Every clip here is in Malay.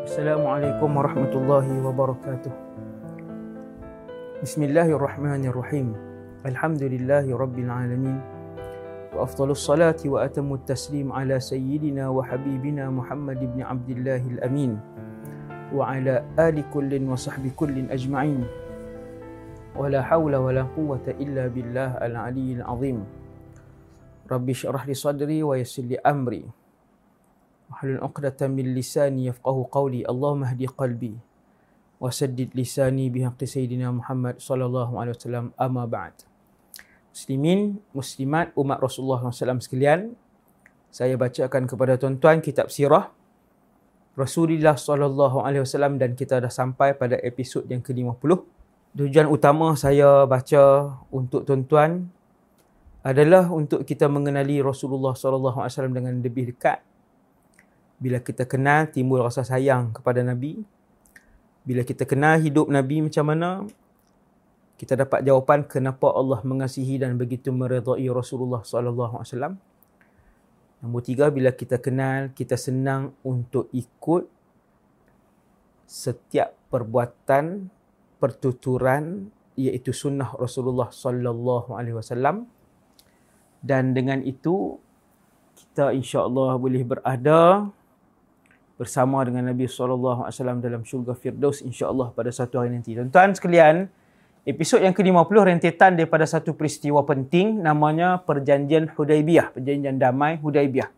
Assalamualaikum warahmatullahi wabarakatuh. Bismillahirrahmanirrahim. Alhamdulillahi rabbil alamin. Wa afdalus salati wa atamut taslim ala sayyidina wa habibina Muhammad ibn Abdillahil amin. Wa ala ali kullin wa sahbi kullin ajma'in. Wa la hawla wa la quwwata illa billah al-aliyyil azim. Rabbi syrah li sadri wa yassir li amri. Wahlul 'uqdatam min lisani yafqahu qawli. Allahumma hdi qalbi wa saddid lisani bihaqqi sayyidina Muhammad sallallahu alaihi wasallam. Amma ba'd. Muslimin, muslimat, umat Rasulullah SAW sekalian, saya bacakan kepada tuan-tuan kitab sirah Rasulullah sallallahu alaihi wasallam dan kita dah sampai pada episod yang ke-50. Tujuan utama saya baca untuk tuan-tuan adalah untuk kita mengenali Rasulullah sallallahu alaihi wasallam dengan lebih dekat bila kita kenal timbul rasa sayang kepada Nabi. Bila kita kenal hidup Nabi macam mana, kita dapat jawapan kenapa Allah mengasihi dan begitu meredai Rasulullah sallallahu alaihi wasallam. Nombor tiga, bila kita kenal, kita senang untuk ikut setiap perbuatan, pertuturan iaitu sunnah Rasulullah sallallahu alaihi wasallam. Dan dengan itu kita insya-Allah boleh berada bersama dengan Nabi SAW dalam syurga Firdaus insya-Allah pada satu hari nanti. Tuan-tuan sekalian, episod yang ke-50 rentetan daripada satu peristiwa penting namanya Perjanjian Hudaibiyah, Perjanjian Damai Hudaibiyah.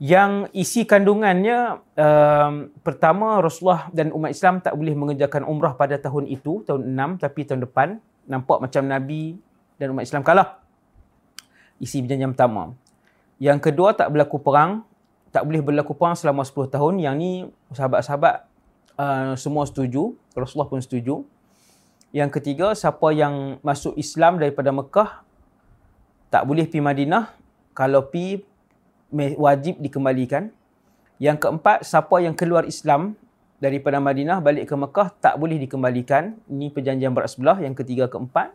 Yang isi kandungannya um, pertama Rasulullah dan umat Islam tak boleh mengerjakan umrah pada tahun itu, tahun 6 tapi tahun depan nampak macam Nabi dan umat Islam kalah. Isi perjanjian pertama. Yang kedua tak berlaku perang tak boleh berlaku perang selama 10 tahun. Yang ni sahabat-sahabat uh, semua setuju. Rasulullah pun setuju. Yang ketiga, siapa yang masuk Islam daripada Mekah tak boleh pergi Madinah. Kalau pergi wajib dikembalikan. Yang keempat, siapa yang keluar Islam daripada Madinah balik ke Mekah tak boleh dikembalikan. Ini perjanjian berat sebelah. Yang ketiga, keempat.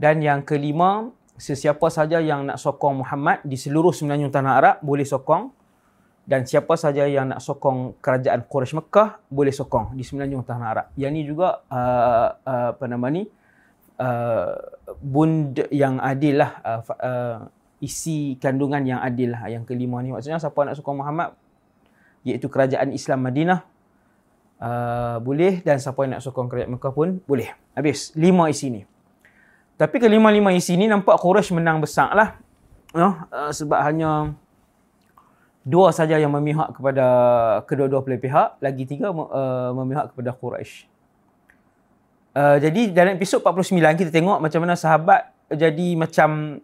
Dan yang kelima, sesiapa saja yang nak sokong Muhammad di seluruh semenanjung tanah Arab boleh sokong dan siapa saja yang nak sokong kerajaan Quraisy Mekah boleh sokong di semenanjung tanah Arab. Yang ini juga uh, uh, apa nama ni uh, bund yang adil lah uh, uh, isi kandungan yang adil lah yang kelima ni maksudnya siapa nak sokong Muhammad iaitu kerajaan Islam Madinah uh, boleh dan siapa yang nak sokong kerajaan Mekah pun boleh. Habis lima isi ni. Tapi kelima-lima isi ni nampak Quraisy menang besar lah. Uh, uh, sebab hanya dua saja yang memihak kepada kedua-dua belah pihak, lagi tiga uh, memihak kepada Quraisy. Uh, jadi dalam episod 49 kita tengok macam mana sahabat jadi macam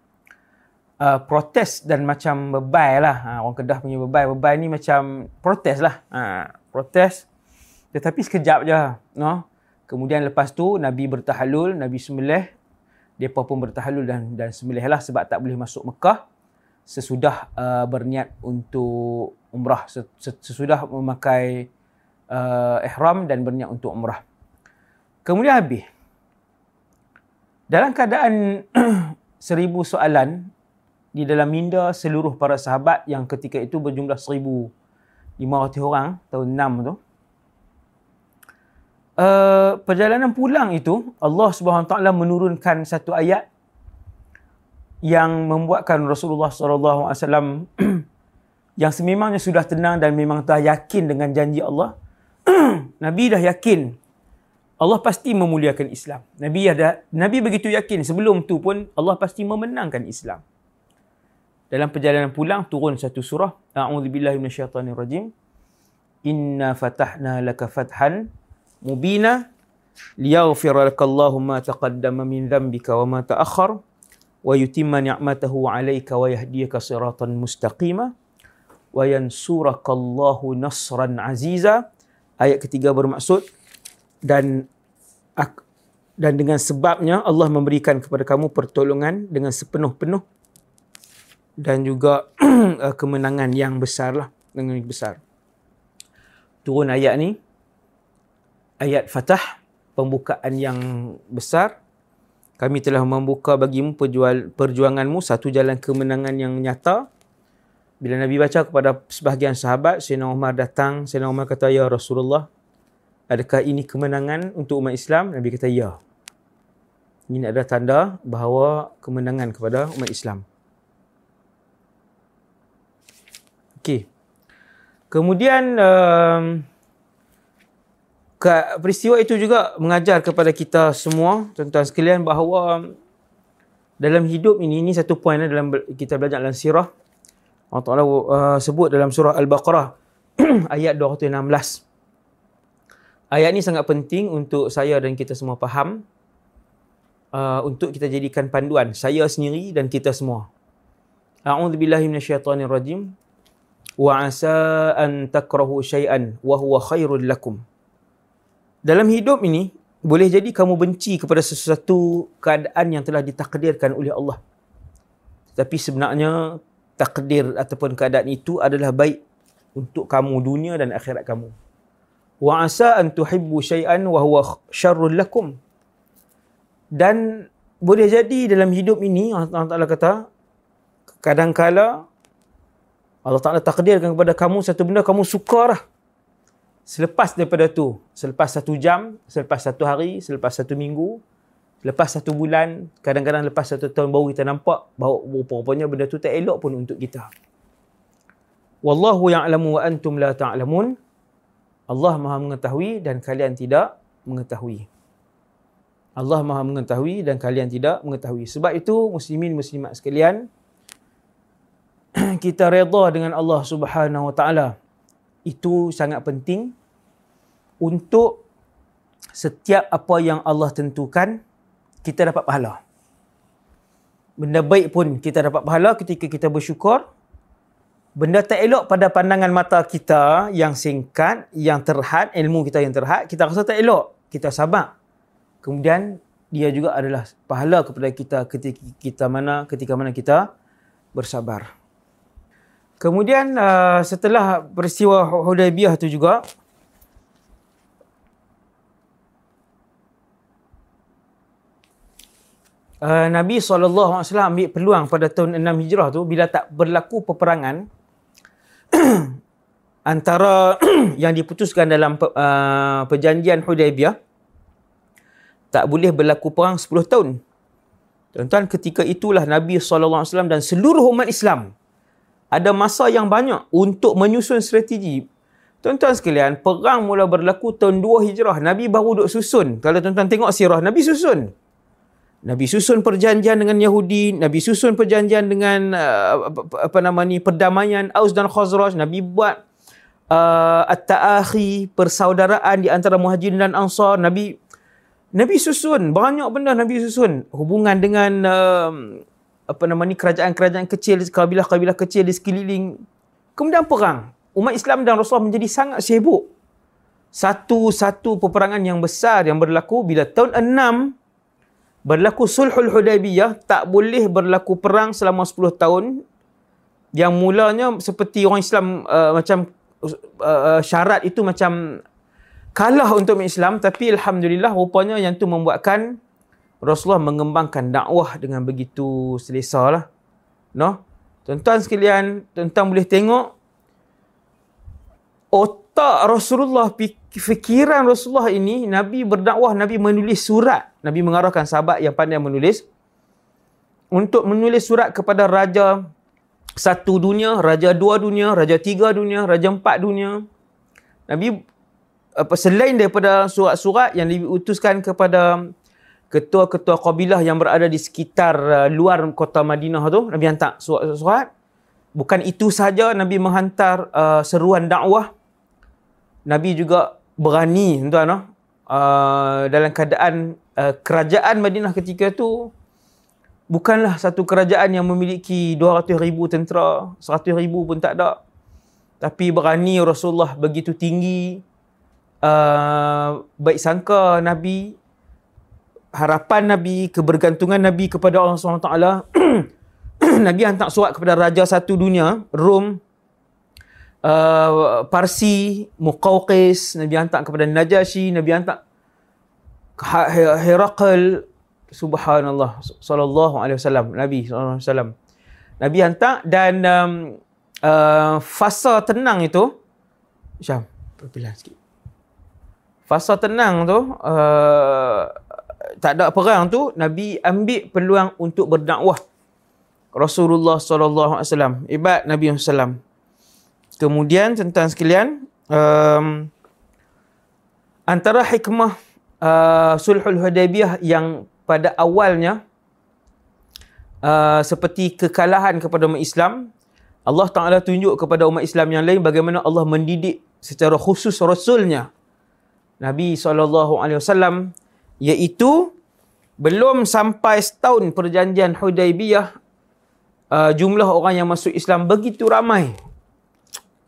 uh, protes dan macam bebai lah. Ha, orang Kedah punya bebai. Bebai ni macam protes lah. Ha, protes. Tetapi sekejap je. No? Kemudian lepas tu Nabi bertahalul, Nabi sembelih. Mereka pun bertahalul dan, dan sembelih lah sebab tak boleh masuk Mekah sesudah uh, berniat untuk umrah sesudah memakai uh, ihram dan berniat untuk umrah. Kemudian habis. Dalam keadaan seribu soalan di dalam minda seluruh para sahabat yang ketika itu berjumlah seribu lima ratus orang tahun enam tu. Uh, perjalanan pulang itu Allah Subhanahu Taala menurunkan satu ayat yang membuatkan Rasulullah SAW yang sememangnya sudah tenang dan memang telah yakin dengan janji Allah. Nabi dah yakin Allah pasti memuliakan Islam. Nabi ada Nabi begitu yakin sebelum tu pun Allah pasti memenangkan Islam. Dalam perjalanan pulang turun satu surah A'udzubillahi minasyaitonirrajim. Inna fatahna laka fathan mubina liyaghfira lakallahu ma taqaddama min dhanbika wa ma ta'akhkhara ni'matahu 'alaika wa yahdiyaka siratan mustaqima wa yansurakallahu nasran aziza. Ayat ketiga bermaksud dan dan dengan sebabnya Allah memberikan kepada kamu pertolongan dengan sepenuh-penuh dan juga uh, kemenangan yang besar lah dengan yang besar. Turun ayat ni. Ayat fatah pembukaan yang besar kami telah membuka bagimu perjual, perjuanganmu satu jalan kemenangan yang nyata Bila Nabi baca kepada sebahagian sahabat, Sayyidina Umar datang, Sayyidina Umar kata, Ya Rasulullah, adakah ini kemenangan untuk umat Islam? Nabi kata, Ya. Ini adalah tanda bahawa kemenangan kepada umat Islam. Okey. Kemudian um, peristiwa itu juga mengajar kepada kita semua, tuan-tuan sekalian, bahawa dalam hidup ini, ini satu poin eh, dalam kita belajar dalam sirah, Allah Ta'ala uh, sebut dalam surah Al-Baqarah ayat 216. Ayat ini sangat penting untuk saya dan kita semua faham uh, untuk kita jadikan panduan saya sendiri dan kita semua. A'udzu billahi minasyaitonir rajim. Wa asa an takrahu syai'an wa huwa khairul lakum. Dalam hidup ini boleh jadi kamu benci kepada sesuatu keadaan yang telah ditakdirkan oleh Allah. Tapi sebenarnya takdir ataupun keadaan itu adalah baik untuk kamu dunia dan akhirat kamu. Wa asa an tuhibbu syai'an wa huwa syarrul lakum. Dan boleh jadi dalam hidup ini Allah Taala kata kadang-kala Allah Taala takdirkan kepada kamu satu benda kamu suka lah. Selepas daripada tu, selepas satu jam, selepas satu hari, selepas satu minggu, Lepas satu bulan, kadang-kadang lepas satu tahun baru kita nampak bahawa rupanya benda tu tak elok pun untuk kita. Wallahu ya'lamu wa antum la ta'lamun. Allah Maha mengetahui dan kalian tidak mengetahui. Allah Maha mengetahui dan kalian tidak mengetahui. Sebab itu muslimin muslimat sekalian kita redha dengan Allah Subhanahu wa taala. Itu sangat penting untuk setiap apa yang Allah tentukan kita dapat pahala. Benda baik pun kita dapat pahala ketika kita bersyukur. Benda tak elok pada pandangan mata kita yang singkat, yang terhad, ilmu kita yang terhad, kita rasa tak elok. Kita sabar. Kemudian dia juga adalah pahala kepada kita ketika kita mana ketika mana kita bersabar. Kemudian uh, setelah peristiwa Hudaybiyah tu juga uh, Nabi SAW ambil peluang pada tahun 6 Hijrah tu bila tak berlaku peperangan antara yang diputuskan dalam uh, perjanjian Hudaybiyah tak boleh berlaku perang 10 tahun. Tuan-tuan, ketika itulah Nabi SAW dan seluruh umat Islam ada masa yang banyak untuk menyusun strategi. Tuan-tuan sekalian, perang mula berlaku tahun 2 Hijrah. Nabi baru duk susun. Kalau tuan-tuan tengok sirah, Nabi susun. Nabi susun perjanjian dengan Yahudi, Nabi susun perjanjian dengan uh, apa nama ni perdamaian Aus dan Khazraj, Nabi buat uh, at-ta'akhi, persaudaraan di antara Muhajirin dan Ansar, Nabi Nabi susun banyak benda Nabi susun hubungan dengan uh, apa nama ni kerajaan-kerajaan kecil, kabilah-kabilah kecil di sekeliling. Kemudian perang. Umat Islam dan Rasulullah menjadi sangat sibuk. Satu-satu peperangan yang besar yang berlaku bila tahun berlaku sulhul hudaybiyah tak boleh berlaku perang selama 10 tahun yang mulanya seperti orang Islam uh, macam uh, syarat itu macam kalah untuk Islam tapi alhamdulillah rupanya yang tu membuatkan Rasulullah mengembangkan dakwah dengan begitu selesa lah. No? Tuan-tuan sekalian, tuan-tuan boleh tengok otak Rasulullah, fikiran Rasulullah ini, Nabi berdakwah, Nabi menulis surat. Nabi mengarahkan sahabat yang pandai menulis untuk menulis surat kepada raja satu dunia, raja dua dunia, raja tiga dunia, raja empat dunia. Nabi apa selain daripada surat-surat yang diutuskan kepada ketua-ketua kabilah yang berada di sekitar uh, luar kota Madinah tu, Nabi hantar surat-surat. Bukan itu saja Nabi menghantar uh, seruan dakwah Nabi juga berani tuan uh, dalam keadaan uh, kerajaan Madinah ketika itu bukanlah satu kerajaan yang memiliki 200 ribu tentera, 100 ribu pun tak ada. Tapi berani Rasulullah begitu tinggi, uh, baik sangka Nabi, harapan Nabi, kebergantungan Nabi kepada Allah SWT. Nabi hantar surat kepada Raja satu dunia, Rom, uh, Parsi, Muqawqis, Nabi hantar kepada Najasyi, Nabi hantar Herakl, subhanallah, sallallahu alaihi wasallam, Nabi sallallahu alaihi wasallam. Nabi hantar dan um, uh, fasa tenang itu Syam, perpilan sikit. Fasa tenang tu uh, tak ada perang tu Nabi ambil peluang untuk berdakwah. Rasulullah sallallahu alaihi wasallam, ibad Nabi sallam. Kemudian tentang sekalian um, antara hikmah uh, sulhul hudaybiyah yang pada awalnya uh, seperti kekalahan kepada umat Islam Allah Taala tunjuk kepada umat Islam yang lain bagaimana Allah mendidik secara khusus rasulnya Nabi SAW iaitu belum sampai setahun perjanjian Hudaybiyah uh, jumlah orang yang masuk Islam begitu ramai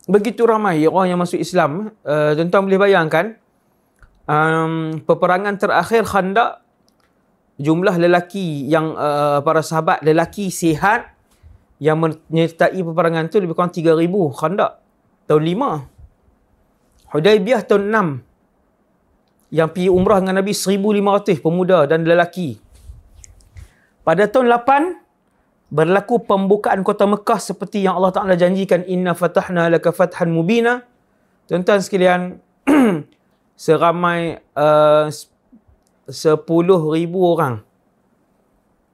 begitu ramai orang yang masuk Islam. Uh, tuan-tuan boleh bayangkan, um, peperangan terakhir Khandaq, jumlah lelaki yang uh, para sahabat lelaki sihat yang menyertai peperangan tu lebih kurang 3,000 Khandaq. Tahun 5. Hudaibiyah tahun 6. Yang pergi umrah dengan Nabi 1,500 pemuda dan lelaki. Pada tahun 8, berlaku pembukaan kota Mekah seperti yang Allah Taala janjikan inna fatahna laka fathan mubina tuan-tuan sekalian seramai uh, 10,000 orang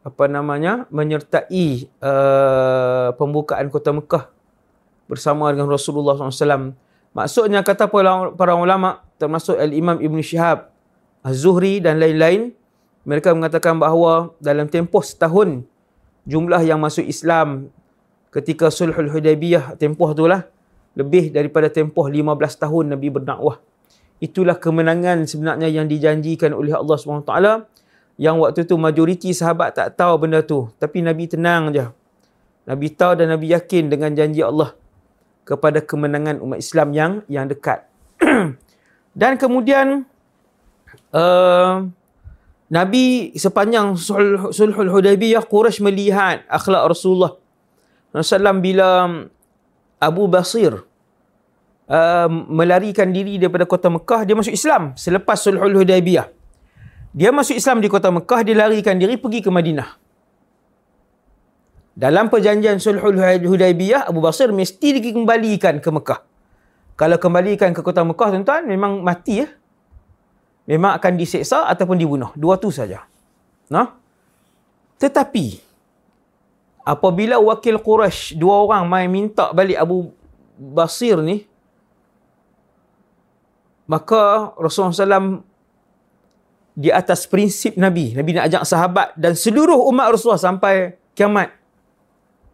apa namanya menyertai uh, pembukaan kota Mekah bersama dengan Rasulullah SAW. Maksudnya kata para, ulama termasuk Al-Imam Ibn Shihab, Az-Zuhri dan lain-lain mereka mengatakan bahawa dalam tempoh setahun jumlah yang masuk Islam ketika Sulhul Hudaybiyah tempoh itulah lebih daripada tempoh 15 tahun Nabi berdakwah. Itulah kemenangan sebenarnya yang dijanjikan oleh Allah SWT yang waktu tu majoriti sahabat tak tahu benda tu. Tapi Nabi tenang je. Nabi tahu dan Nabi yakin dengan janji Allah kepada kemenangan umat Islam yang yang dekat. dan kemudian uh, Nabi sepanjang sulhul Hudaybiyah Quraisy melihat akhlak Rasulullah SAW bila Abu Basir uh, melarikan diri daripada kota Mekah dia masuk Islam selepas sulhul Hudaybiyah. Dia masuk Islam di kota Mekah dia larikan diri pergi ke Madinah. Dalam perjanjian sulhul Hudaybiyah Abu Basir mesti dikembalikan ke Mekah. Kalau kembalikan ke kota Mekah tuan-tuan memang mati ya memang akan diseksa ataupun dibunuh. Dua tu saja. Nah. Tetapi apabila wakil Quraisy dua orang mai minta balik Abu Basir ni maka Rasulullah SAW di atas prinsip Nabi. Nabi nak ajak sahabat dan seluruh umat Rasulullah sampai kiamat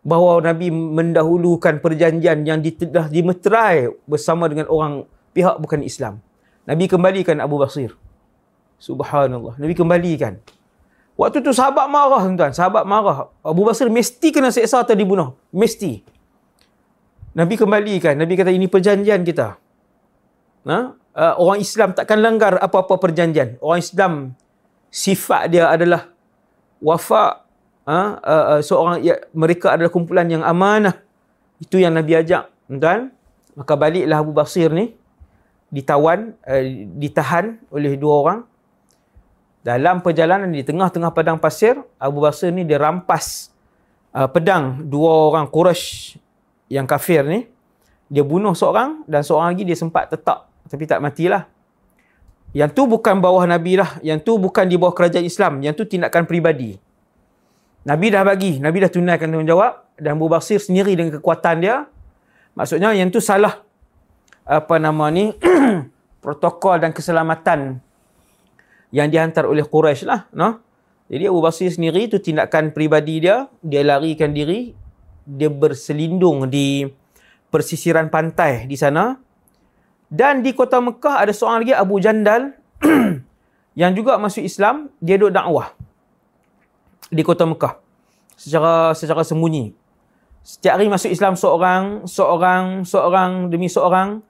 bahawa Nabi mendahulukan perjanjian yang telah dimeterai bersama dengan orang pihak bukan Islam. Nabi kembalikan Abu Basir. Subhanallah. Nabi kembalikan. Waktu tu sahabat marah tuan-tuan. Sahabat marah. Abu Basir mesti kena seksa atau dibunuh. Mesti. Nabi kembalikan. Nabi kata ini perjanjian kita. Ha? Uh, orang Islam takkan langgar apa-apa perjanjian. Orang Islam sifat dia adalah wafa. Ha? Uh, uh, seorang ya, mereka adalah kumpulan yang amanah. Itu yang Nabi ajak. Tuan-tuan. Maka baliklah Abu Basir ni ditawan, uh, ditahan oleh dua orang dalam perjalanan di tengah-tengah padang pasir, Abu Basir ni dia rampas uh, pedang dua orang Quraisy yang kafir ni. Dia bunuh seorang dan seorang lagi dia sempat tetap tapi tak matilah. Yang tu bukan bawah Nabi lah. Yang tu bukan di bawah kerajaan Islam. Yang tu tindakan peribadi. Nabi dah bagi. Nabi dah tunaikan tanggungjawab. Dan Abu Basir sendiri dengan kekuatan dia. Maksudnya yang tu salah. Apa nama ni. protokol dan keselamatan yang dihantar oleh Quraisy lah. No? Jadi Abu Basir sendiri itu tindakan pribadi dia. Dia larikan diri. Dia berselindung di persisiran pantai di sana. Dan di kota Mekah ada seorang lagi Abu Jandal yang juga masuk Islam. Dia duduk dakwah di kota Mekah secara secara sembunyi. Setiap hari masuk Islam seorang, seorang, seorang demi seorang.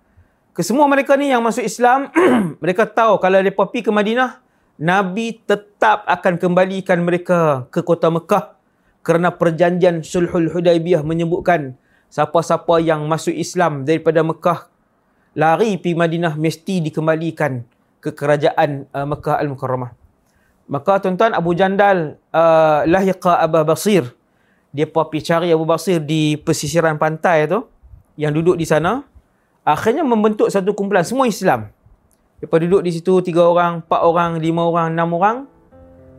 Kesemua mereka ni yang masuk Islam, mereka tahu kalau mereka pergi ke Madinah, Nabi tetap akan kembalikan mereka ke kota Mekah kerana perjanjian Sulhul Hudaybiyah menyebutkan siapa-siapa yang masuk Islam daripada Mekah lari pergi Madinah mesti dikembalikan ke kerajaan uh, Mekah Al-Mukarramah. Maka tuan-tuan Abu Jandal uh, lahiqa Abu Basir dia pergi cari Abu Basir di pesisiran pantai tu yang duduk di sana akhirnya membentuk satu kumpulan semua Islam. Mereka duduk di situ tiga orang, empat orang, lima orang, enam orang.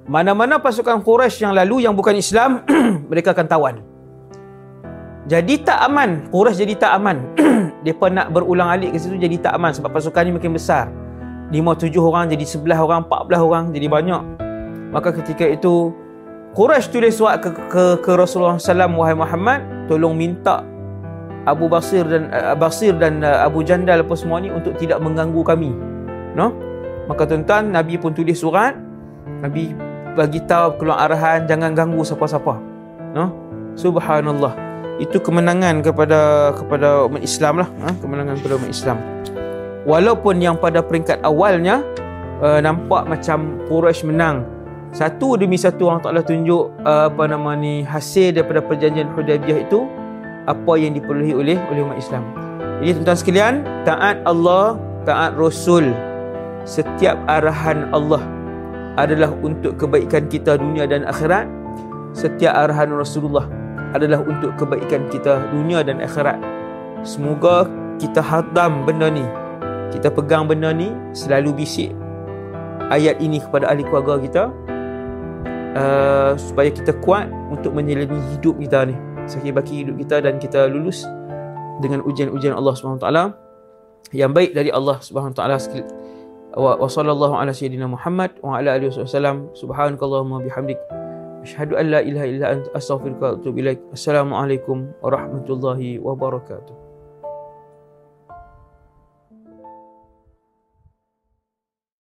Mana-mana pasukan Quraisy yang lalu yang bukan Islam, mereka akan tawan. Jadi tak aman. Quraisy jadi tak aman. Mereka nak berulang alik ke situ jadi tak aman sebab pasukan ni makin besar. Lima, tujuh orang jadi sebelah orang, empat belah orang jadi banyak. Maka ketika itu Quraisy tulis surat ke, ke, ke Rasulullah SAW, Wahai Muhammad, tolong minta Abu Basir dan uh, Basir dan uh, Abu Jandal apa semua ni untuk tidak mengganggu kami. No? Maka tuan-tuan, Nabi pun tulis surat. Nabi bagi tahu keluar arahan jangan ganggu siapa-siapa. No? Subhanallah itu kemenangan kepada kepada umat Islam lah ha? kemenangan kepada umat Islam walaupun yang pada peringkat awalnya uh, nampak macam Quraisy menang satu demi satu orang Taala tunjuk uh, apa nama ni hasil daripada perjanjian Hudaybiyah itu apa yang diperolehi oleh oleh umat Islam jadi tuan-tuan sekalian taat Allah taat Rasul setiap arahan Allah adalah untuk kebaikan kita dunia dan akhirat setiap arahan Rasulullah adalah untuk kebaikan kita dunia dan akhirat. Semoga kita hadam benda ni. Kita pegang benda ni selalu bisik ayat ini kepada ahli keluarga kita uh, supaya kita kuat untuk menjalani hidup kita ni. Sakit baki hidup kita dan kita lulus dengan ujian-ujian Allah SWT yang baik dari Allah SWT wa sallallahu ala sayyidina Muhammad wa ala alihi wasallam subhanakallahumma bihamdika Asyhadu an la ilaha illa anta astaghfiruka wa atubu ilaik. Assalamualaikum warahmatullahi wabarakatuh.